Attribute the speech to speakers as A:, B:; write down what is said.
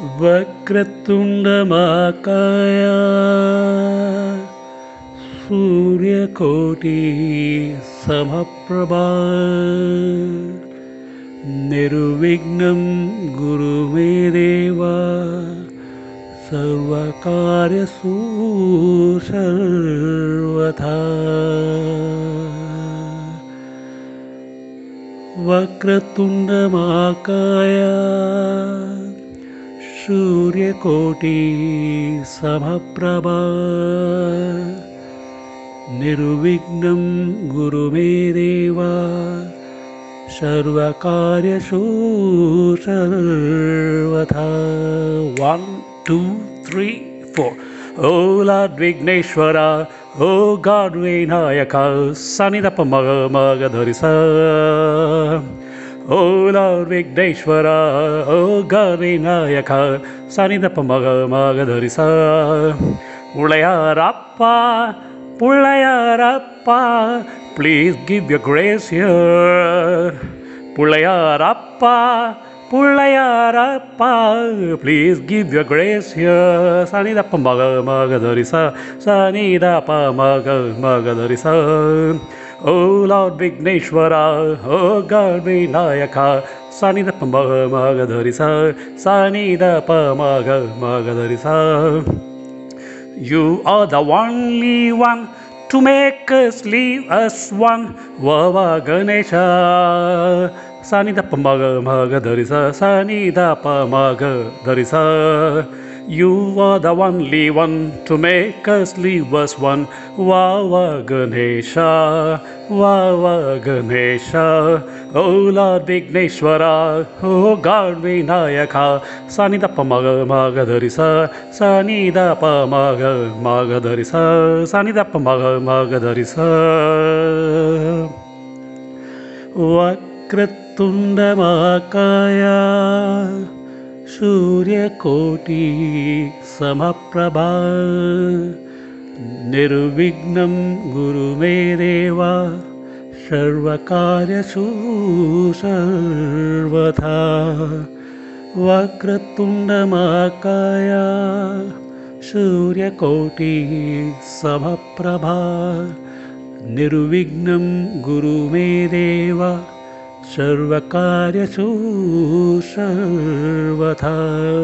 A: वक्रतुण्डमाकाया सूर्यकोटि समप्रभा निर्विघ्नं गुरुमे देव सर्वकार्यसु सर्वथा वक्रतुण्डमाकाया सूर्यकोटि समप्रभा। निर्विघ्नं गुरुमे देव। सर्वकार्यसु सर्वथा वन् टु त्री फोर् ओ लाड्विघ्नेश्वर ओ गाड्विनायक सनिदप मग मग ஓ லார் விக்னேஸ்வரா ஓ கரி நாயகா சனிதப்ப மக மகதரிசா உளையாரப்பா Pillaiyarappa please give your grace your Pillaiyarappa Pillaiyarappa please give your grace your சனிதப்ப மக மகதரிசா சனிதப்ப மக மகதரிசா O Lord Vigneshwara, O God Vinayaka, Sanida Pamaga Magadarisa, Sanida Pamaga Magadarisa. You are the only one to make us leave us one, Vava Ganesha. Sanida Pamaga Magadarisa, Sanida Pamaga Darisa. You are the only one to make us leave us one. Vava Ganesha. Vava Ganesha. Oh Lord Vigneshwara. Oh God Vinayaka. Sani da pamaga maga darisa. Sani da pamaga maga darisa. Sani da pamaga maga darisa. सूर्यकोटि समप्रभा। निर्विघ्नं गुरुमे देव सर्वकार्यसु सर्वथा। वक्रतुण्डमाकाया सूर्यकोटि समप्रभा। निर्विघ्नं गुरुमे देव सर्वकार्यसु 他。